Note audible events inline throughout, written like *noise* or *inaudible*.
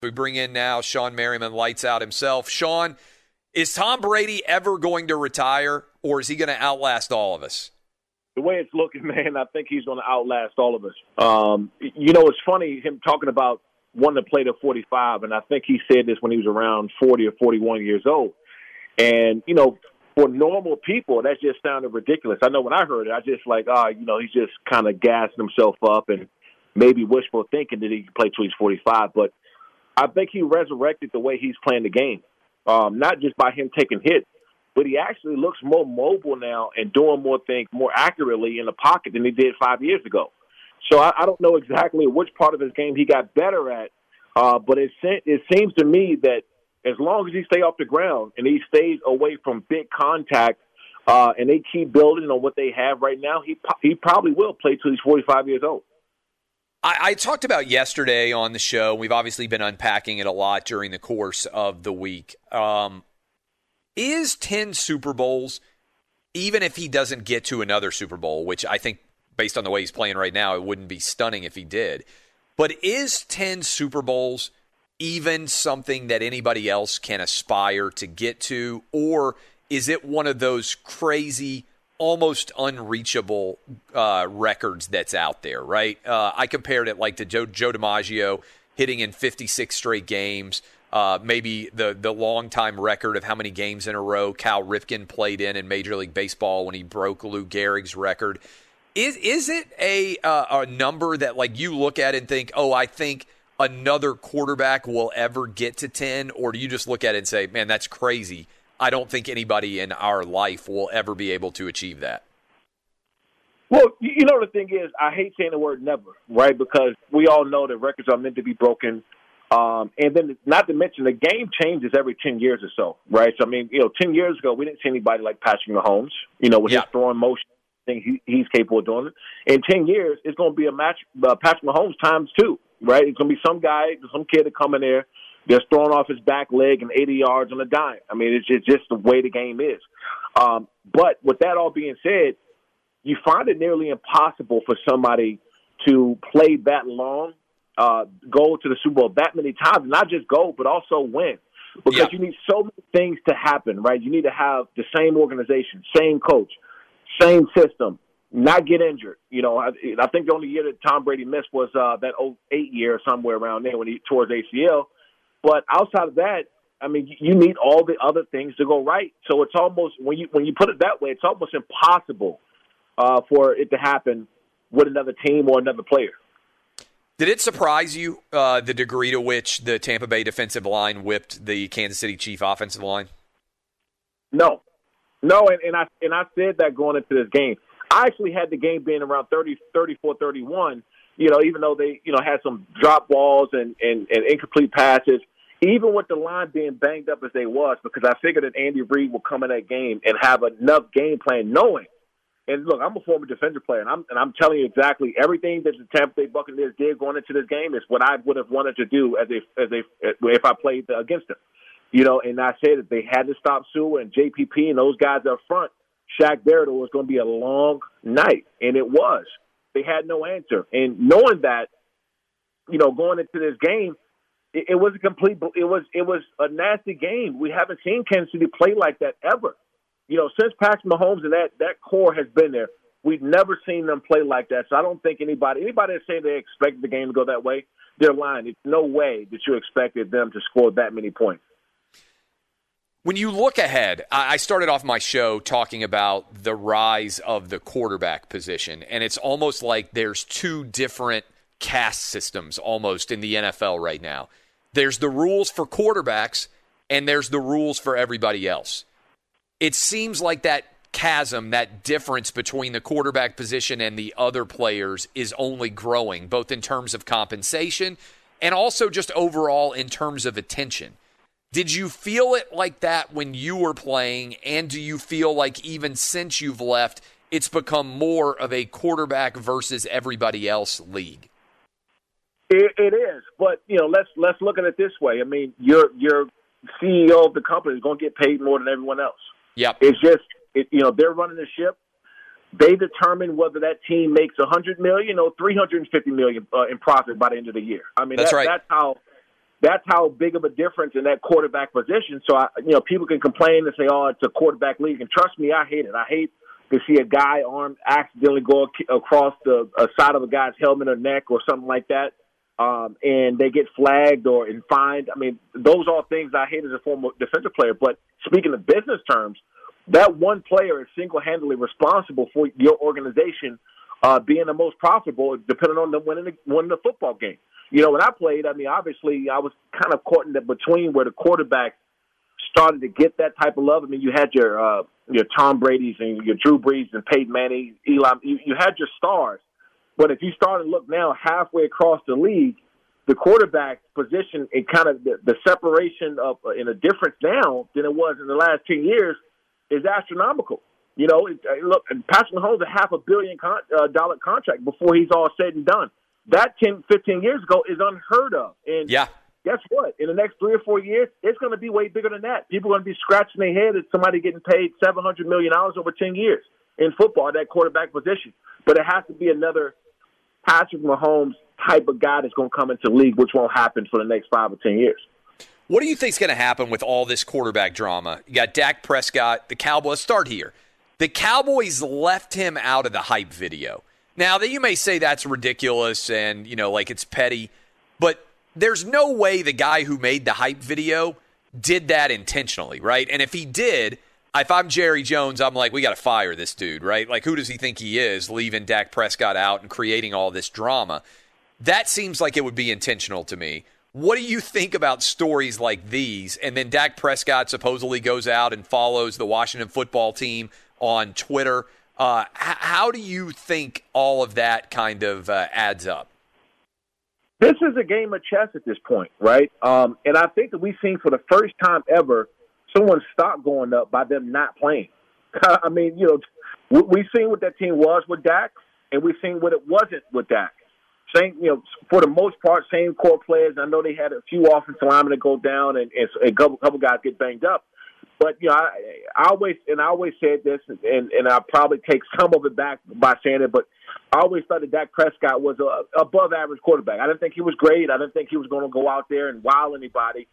We bring in now Shawne Merriman, lights out himself. Shawne, is Tom Brady ever going to retire, or is he going to outlast all of us? The way it's looking, *laughs* man, I think he's going to outlast all of us. Um, you know, it's funny him talking about wanting to play to 45, and I think he said this when he was around 40 or 41 years old. And you know, for normal people, that just sounded ridiculous. I know when I heard it, I just like, ah, you know, he's just kind of gassing himself up and maybe wishful thinking that he can play till he's 45. But I think he resurrected the way he's playing the game, um, not just by him taking hits, but he actually looks more mobile now and doing more things more accurately in the pocket than he did five years ago. So I, I don't know exactly which part of his game he got better at, uh, but it it seems to me that as long as he stay off the ground and he stays away from big contact, uh, and they keep building on what they have right now, he he probably will play till he's 45 years old. I, I, talked about yesterday on the show. We've obviously been unpacking it a lot during the course of the week. Um, is 10 Super Bowls, even if he doesn't get to another Super Bowl, which I think based on the way he's playing right now, it wouldn't be stunning if he did. But is 10 Super Bowls even something that anybody else can aspire to get to? Or is it one of those crazy almost unreachable uh, records that's out there, right? Uh, I compared it like to Joe, Joe DiMaggio hitting in 56 straight games. Uh, maybe the the long time record of how many games in a row Cal Ripken played in in Major League Baseball when he broke Lou Gehrig's record. Is is it a uh, a number that like you look at and think, oh, I think another quarterback will ever get to ten, or do you just look at it and say, man, that's crazy? I don't think anybody in our life will ever be able to achieve that. Well, you know the thing is, I hate saying the word never, right? Because we all know that records are meant to be broken. Um, and then, not to mention, the game changes every ten years or so, right? So, I mean, you know, ten years ago, we didn't see anybody like Patrick Mahomes, you know, with yeah. his throwing motion. Think he, he's capable of doing it. In ten years, it's going to be a match, uh, Patrick Mahomes times two, right? It's going to be some guy, some kid to come in there just throwing off his back leg and 80 yards on a dime. I mean, it's just, it's just the way the game is. Um, but with that all being said, you find it nearly impossible for somebody to play that long, uh, go to the Super Bowl that many times, not just go, but also win. Because yeah. you need so many things to happen, right? You need to have the same organization, same coach, same system, not get injured. You know, I, I think the only year that Tom Brady missed was uh, that 08 year, somewhere around there when he tore his ACL. But outside of that, I mean, you need all the other things to go right. So it's almost when you when you put it that way, it's almost impossible uh, for it to happen with another team or another player. Did it surprise you uh, the degree to which the Tampa Bay defensive line whipped the Kansas City Chief offensive line? No, no, and, and I and I said that going into this game. I actually had the game being around 30, 34, 31 you know, even though they, you know, had some drop balls and, and, and incomplete passes, even with the line being banged up as they was, because I figured that Andy Reid would come in that game and have enough game plan knowing. And look, I'm a former defender player, and I'm and I'm telling you exactly everything that the Tampa Bay Buccaneers did going into this game is what I would have wanted to do as a as a if I played against them. You know, and I said that they had to stop Suh and JPP and those guys up front. Shaq Barrett was going to be a long night, and it was. They had no answer. And knowing that, you know, going into this game, it, it was a complete. It was it was a nasty game. We haven't seen Kansas City play like that ever. You know, since Patrick Mahomes and that that core has been there, we've never seen them play like that. So I don't think anybody anybody that's saying they expect the game to go that way, they're lying. It's no way that you expected them to score that many points. When you look ahead, I started off my show talking about the rise of the quarterback position, and it's almost like there's two different caste systems almost in the NFL right now. There's the rules for quarterbacks, and there's the rules for everybody else. It seems like that chasm, that difference between the quarterback position and the other players is only growing, both in terms of compensation and also just overall in terms of attention. Did you feel it like that when you were playing? And do you feel like even since you've left, it's become more of a quarterback versus everybody else league? It, it is, but you know, let's let's look at it this way. I mean, your your CEO of the company is going to get paid more than everyone else. Yep. It's just it, you know they're running the ship. They determine whether that team makes a hundred million or three hundred and fifty million uh, in profit by the end of the year. I mean, that's that, right. That's how that's how big of a difference in that quarterback position. So, I, you know, people can complain and say, "Oh, it's a quarterback league," and trust me, I hate it. I hate to see a guy arm accidentally go across the side of a guy's helmet or neck or something like that, um, and they get flagged or and fined. I mean, those are things I hate as a former defensive player. But speaking of business terms, that one player is single-handedly responsible for your organization uh, being the most profitable, depending on them winning the, winning the football game. You know, when I played, I mean, obviously, I was kind of caught in the between where the quarterback started to get that type of love. I mean, you had your uh, your Tom Brady's and your Drew Brees and Peyton Manning, Eli. You, you had your stars, but if you start to look now halfway across the league, the quarterback position and kind of the, the separation of uh, in a difference now than it was in the last ten years is astronomical. You know, it, uh, look, and Patrick Mahomes a half a billion con- uh, dollar contract before he's all said and done. That 10, 15 years ago is unheard of. And yeah. guess what? In the next three or four years, it's going to be way bigger than that. People are going to be scratching their head at somebody getting paid $700 million over 10 years in football, that quarterback position. But it has to be another Patrick Mahomes type of guy that's going to come into the league, which won't happen for the next five or 10 years. What do you think is going to happen with all this quarterback drama? You got Dak Prescott, the Cowboys. Start here. The Cowboys left him out of the hype video. Now that you may say that's ridiculous and you know like it's petty, but there's no way the guy who made the hype video did that intentionally, right? And if he did, if I'm Jerry Jones, I'm like, we got to fire this dude, right? Like, who does he think he is, leaving Dak Prescott out and creating all this drama? That seems like it would be intentional to me. What do you think about stories like these? And then Dak Prescott supposedly goes out and follows the Washington football team on Twitter. Uh, h- how do you think all of that kind of uh, adds up? This is a game of chess at this point, right? Um, and I think that we've seen for the first time ever someone's stock going up by them not playing. *laughs* I mean, you know, we've seen what that team was with Dak, and we've seen what it wasn't with Dak. Same, you know, for the most part, same core players. I know they had a few offensive linemen go down, and, and a couple, couple guys get banged up. But you know, I, I always and I always said this, and and I probably take some of it back by saying it, but I always thought that Dak Prescott was a above average quarterback. I didn't think he was great. I didn't think he was going to go out there and wow anybody.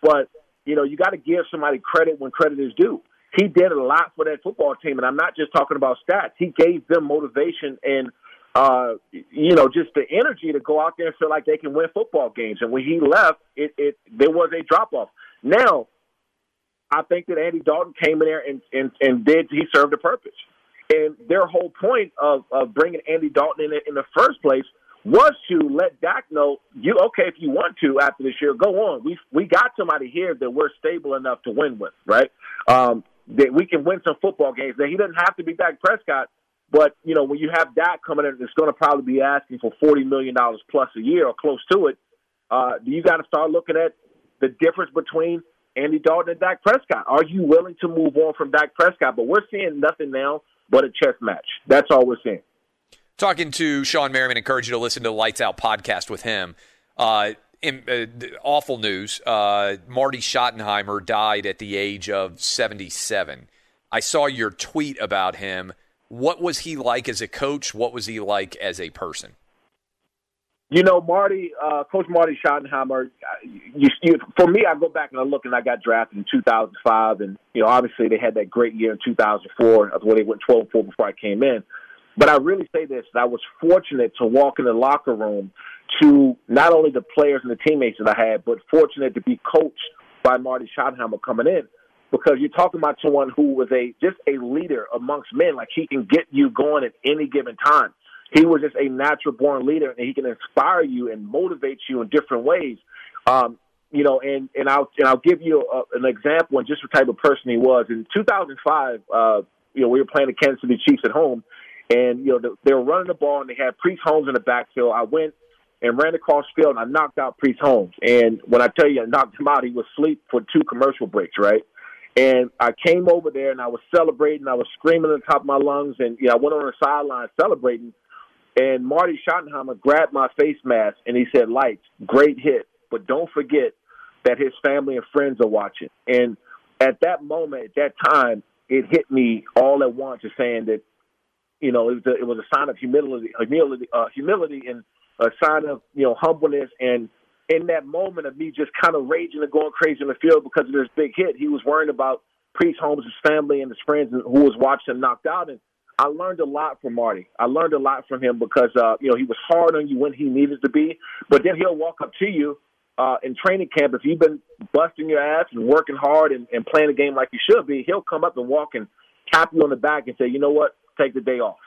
But you know, you got to give somebody credit when credit is due. He did a lot for that football team, and I'm not just talking about stats. He gave them motivation and uh, you know, just the energy to go out there and feel like they can win football games. And when he left, it, it there was a drop off. Now, I think that Andy Dalton came in there and, and, and did he served a purpose. And their whole point of, of bringing Andy Dalton in in the first place was to let Dak know you okay if you want to after this year, go on. We we got somebody here that we're stable enough to win with, right? Um, that we can win some football games. That he doesn't have to be Dak Prescott, but you know when you have Dak coming in, it's going to probably be asking for forty million dollars plus a year or close to it. Uh, you got to start looking at the difference between Andy Dalton and Dak Prescott. Are you willing to move on from Dak Prescott? But we're seeing nothing now but a chess match. That's all we're seeing. Talking to Shawne Merriman, encourage you to listen to the Lights Out podcast with him. Uh, in, uh, awful news. Uh, Marty Schottenheimer died at the age of 77. I saw your tweet about him. What was he like as a coach? What was he like as a person? You know, Marty, uh, Coach Marty Schottenheimer. You, you, for me, I go back and I look, and I got drafted in 2005, and you know, obviously they had that great year in 2004, where they went 12-4 before I came in. But I really say this: I was fortunate to walk in the locker room to not only the players and the teammates that I had, but fortunate to be coached by Marty Schottenheimer coming in, because you're talking about someone who was a just a leader amongst men. Like he can get you going at any given time he was just a natural born leader, and he can inspire you and motivate you in different ways. Um, you know, and and I'll and I'll give you a, an example and just what type of person he was. In 2005, uh, you know, we were playing the Kansas City Chiefs at home, and you know they were running the ball and they had Priest Holmes in the backfield. I went and ran across field and I knocked out Priest Holmes. And when I tell you I knocked him out, he was asleep for two commercial breaks, right? And I came over there and I was celebrating. I was screaming at the top of my lungs, and you know, I went on the sideline celebrating. And Marty Schottenheimer grabbed my face mask and he said, Lights, great hit, but don't forget that his family and friends are watching. And at that moment, at that time, it hit me all at once, just saying that, you know, it was a, it was a sign of humility, humility, uh, humility, and a sign of you know humbleness and in that moment of me just kind of raging and going crazy in the field because of this big hit, he was worrying about Priest Holmes' family and his friends who was watching him knocked out. And I learned a lot from Marty. I learned a lot from him because uh, you know he was hard on you when he needed to be, but then he'll walk up to you uh, in training camp if you've been busting your ass and working hard and, and playing the game like you should be. He'll come up and walk and tap you on the back and say, you know what, take the day off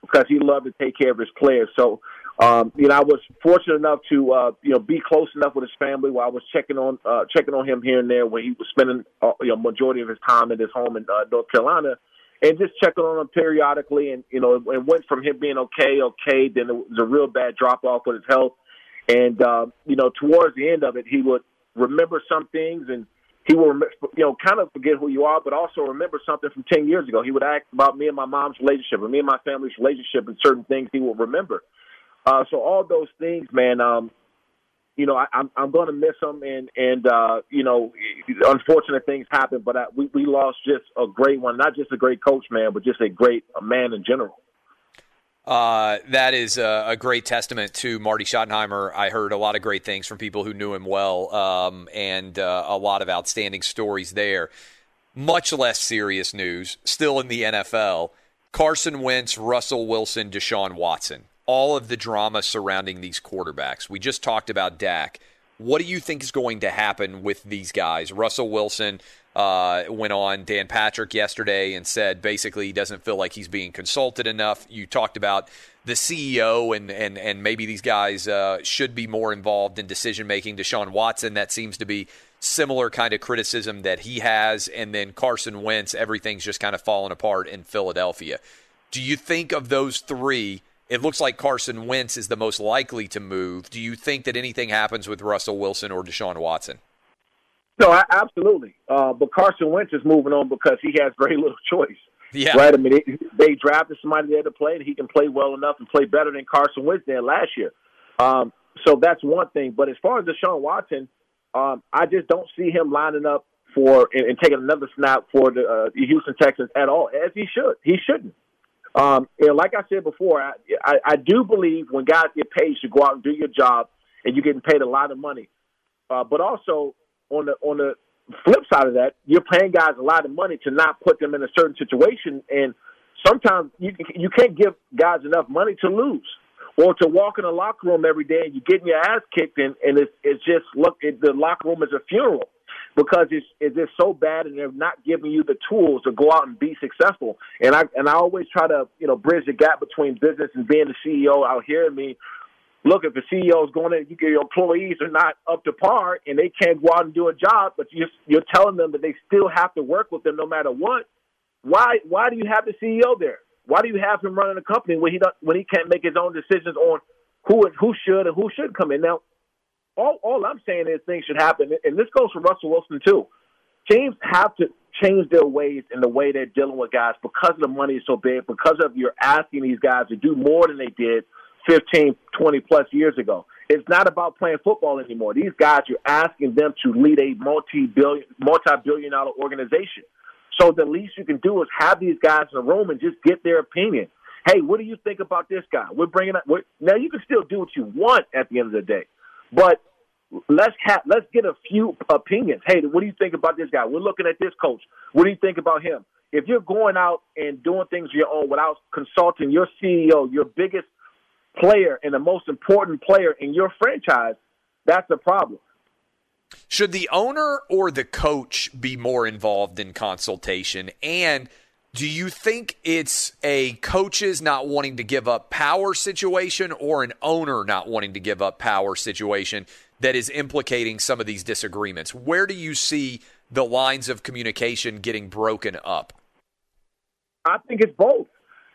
because he loved to take care of his players. So, um, you know, I was fortunate enough to uh, you know be close enough with his family while I was checking on uh, checking on him here and there when he was spending uh, you know majority of his time at his home in uh, North Carolina, and just checking on him periodically. And you know, it went from him being okay, okay, then it was a real bad drop off with his health. And uh, you know, towards the end of it, he would remember some things and he will, you know, kind of forget who you are, but also remember something from 10 years ago. He would ask about me and my mom's relationship or me and my family's relationship and certain things he will remember. Uh, so all those things, man, um, you know, I, I'm, I'm going to miss him and, and, uh, you know, unfortunate things happen, but I, we, we lost just a great one, not just a great coach, man, but just a great a man in general. Uh, that is a, a, great testament to Marty Schottenheimer. I heard a lot of great things from people who knew him well, um, and uh, a lot of outstanding stories there. Much less serious news, still in the NFL. Carson Wentz, Russell Wilson, Deshaun Watson. All of the drama surrounding these quarterbacks. We just talked about Dak. What do you think is going to happen with these guys? Russell Wilson, uh, went on Dan Patrick yesterday and said basically he doesn't feel like he's being consulted enough. You talked about the CEO and and and maybe these guys uh, should be more involved in decision making. Deshaun Watson, that seems to be similar kind of criticism that he has, and then Carson Wentz, everything's just kind of fallen apart in Philadelphia. Do you think of those three? It looks like Carson Wentz is the most likely to move. Do you think that anything happens with Russell Wilson or Deshaun Watson? No, I, absolutely. Uh, but Carson Wentz is moving on because he has very little *laughs* choice. Yeah. Right. I mean, they, they drafted somebody there to play, and he can play well enough and play better than Carson Wentz did last year. Um, so that's one thing. But as far as Deshaun Watson, um, I just don't see him lining up for and, and taking another snap for the, uh, the Houston Texans at all, as he should. He shouldn't. Um, and like I said before, I, I, I do believe when guys get paid, you go out and do your job, and you're getting paid a lot of money. Uh, but also, on the on the flip side of that, you're paying guys a lot of money to not put them in a certain situation, and sometimes you you can't give guys enough money to lose or to walk in the locker room every day and you're getting your ass kicked and and it's it's just look it, the locker room is a funeral because it's it's just so bad and they're not giving you the tools to go out and be successful. And I and I always try to you know bridge the gap between business and being the CEO out here. I mean, look, if the CEO is going get your employees are not up to par and they can't go out and do a job, but you're, you're telling them that they still have to work with them no matter what. Why? Why do you have the CEO there? Why do you have him running a company when he when he can't make his own decisions on who who should and who should come in? Now, all all I'm saying is things should happen, and this goes for Russell Wilson too. Teams have to change their ways in the way they're dealing with guys because the money is so big, because of you're asking these guys to do more than they did 15, 20 plus years ago. It's not about playing football anymore. These guys, you're asking them to lead a multi-billion, multi-billion dollar organization. So the least you can do is have these guys in a room and just get their opinion. Hey, what do you think about this guy? We're bringing up. We're, now you can still do what you want at the end of the day, but let's let's get a few opinions. Hey, what do you think about this guy? We're looking at this coach. What do you think about him? If you're going out and doing things your own without consulting your CEO, your biggest player and the most important player in your franchise, that's a problem. Should the owner or the coach be more involved in consultation? And do you think it's a coaches not wanting to give up power situation or an owner not wanting to give up power situation that is implicating some of these disagreements? Where do you see the lines of communication getting broken up? I think it's both.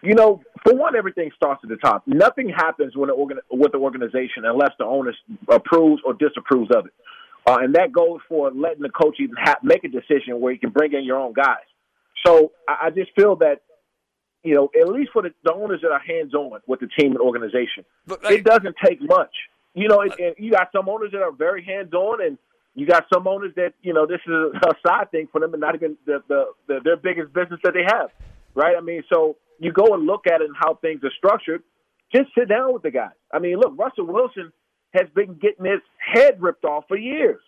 You know, for one, everything starts at the top. Nothing happens when organ- with the organization unless the owner approves or disapproves of it. Uh, and that goes for letting the coach even ha- make a decision where you can bring in your own guys. So I, I just feel that, you know, at least for the, the owners that are hands on with the team and organization, but, it doesn't take much. You know, it, uh, it, you got some owners that are very hands on, and you got some owners that you know this is a side thing for them, and not even the, the, the their biggest business that they have, right? I mean, so you go and look at it and how things are structured, just sit down with the guy. I mean, look, Russell Wilson, has been getting his head ripped off for years.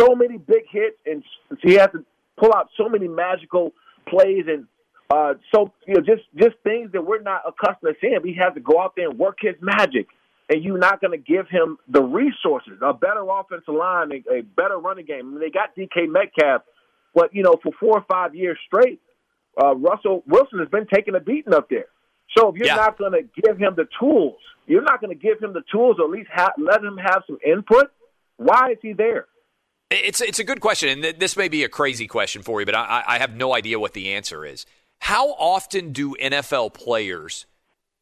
So many big hits, and he has to pull out so many magical plays and uh, so you know just just things that we're not accustomed to seeing. He has to go out there and work his magic, and you're not going to give him the resources, a better offensive line, a, a better running game. I mean, they got DK Metcalf, but you know for four or five years straight, uh, Russell Wilson has been taking a beating up there. So if you're yeah. not going to give him the tools, you're not going to give him the tools, or at least ha- let him have some input. Why is he there? It's it's a good question, and this may be a crazy question for you, but I, I have no idea what the answer is. How often do NFL players,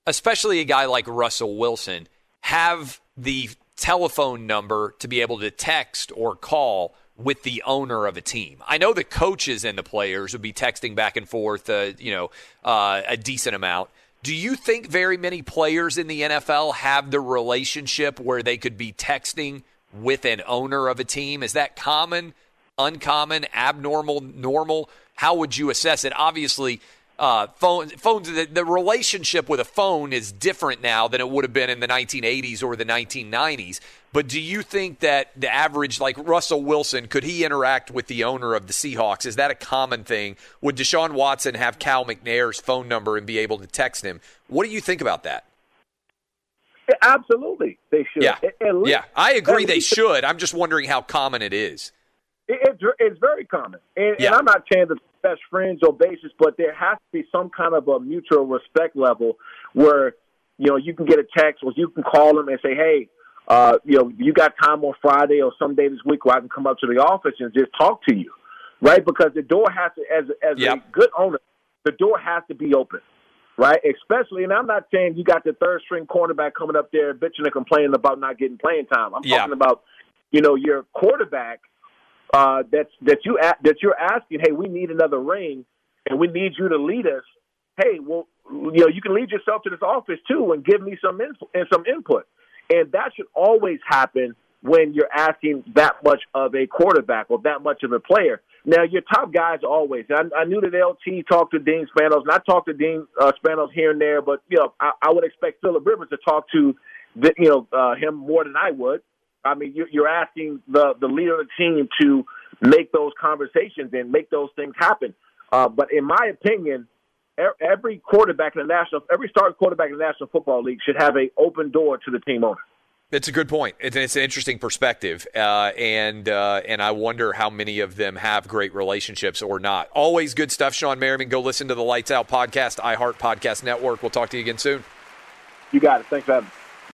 especially a guy like Russell Wilson, have the telephone number to be able to text or call with the owner of a team? I know the coaches and the players would be texting back and forth, uh, you know, uh, a decent amount. Do you think very many players in the NFL have the relationship where they could be texting with an owner of a team? Is that common, uncommon, abnormal, normal? How would you assess it? Obviously, uh, phone, phones, the, the, relationship with a phone is different now than it would have been in the 1980s or the 1990s. But do you think that the average, like Russell Wilson, could he interact with the owner of the Seahawks? Is that a common thing? Would Deshaun Watson have Cal McNair's phone number and be able to text him? What do you think about that? Absolutely, they should. Yeah, least, yeah, I agree. They should. I'm just wondering how common it is. It, it's very common, and, yeah. and I'm not saying that best friends or basis, but there has to be some kind of a mutual respect level where you know you can get a text or you can call them and say, hey, uh, you know, you got time on Friday or some day this week where I can come up to the office and just talk to you, right? Because the door has to, as as yep. a good owner, the door has to be open right? Especially, and I'm not saying you got the third string cornerback coming up there bitching and complaining about not getting playing time. I'm yeah. talking about, you know, your quarterback uh, that's that you that you're asking. Hey, we need another ring, and we need you to lead us. Hey, well, you know, you can lead yourself to this office too, and give me some info and some input. And that should always happen when you're asking that much of a quarterback or that much of a player. Now, your top guys always. I, I knew that LT talked to Dean Spanos, and I talked to Dean uh, Spanos here and there, but you know, I, I would expect Philip Rivers to talk to, the, you know, uh, him more than I would. I mean, you, you're asking the the leader of the team to make those conversations and make those things happen. Uh, but in my opinion, every quarterback in the national, every starting quarterback in the National Football League should have an open door to the team owner. It's a good point. It's, it's an interesting perspective, uh, and uh, and I wonder how many of them have great relationships or not. Always good stuff, Shawne Merriman. Go listen to the Lights Out podcast, iHeart Podcast Network. We'll talk to you again soon. You got it. Thanks, Evan.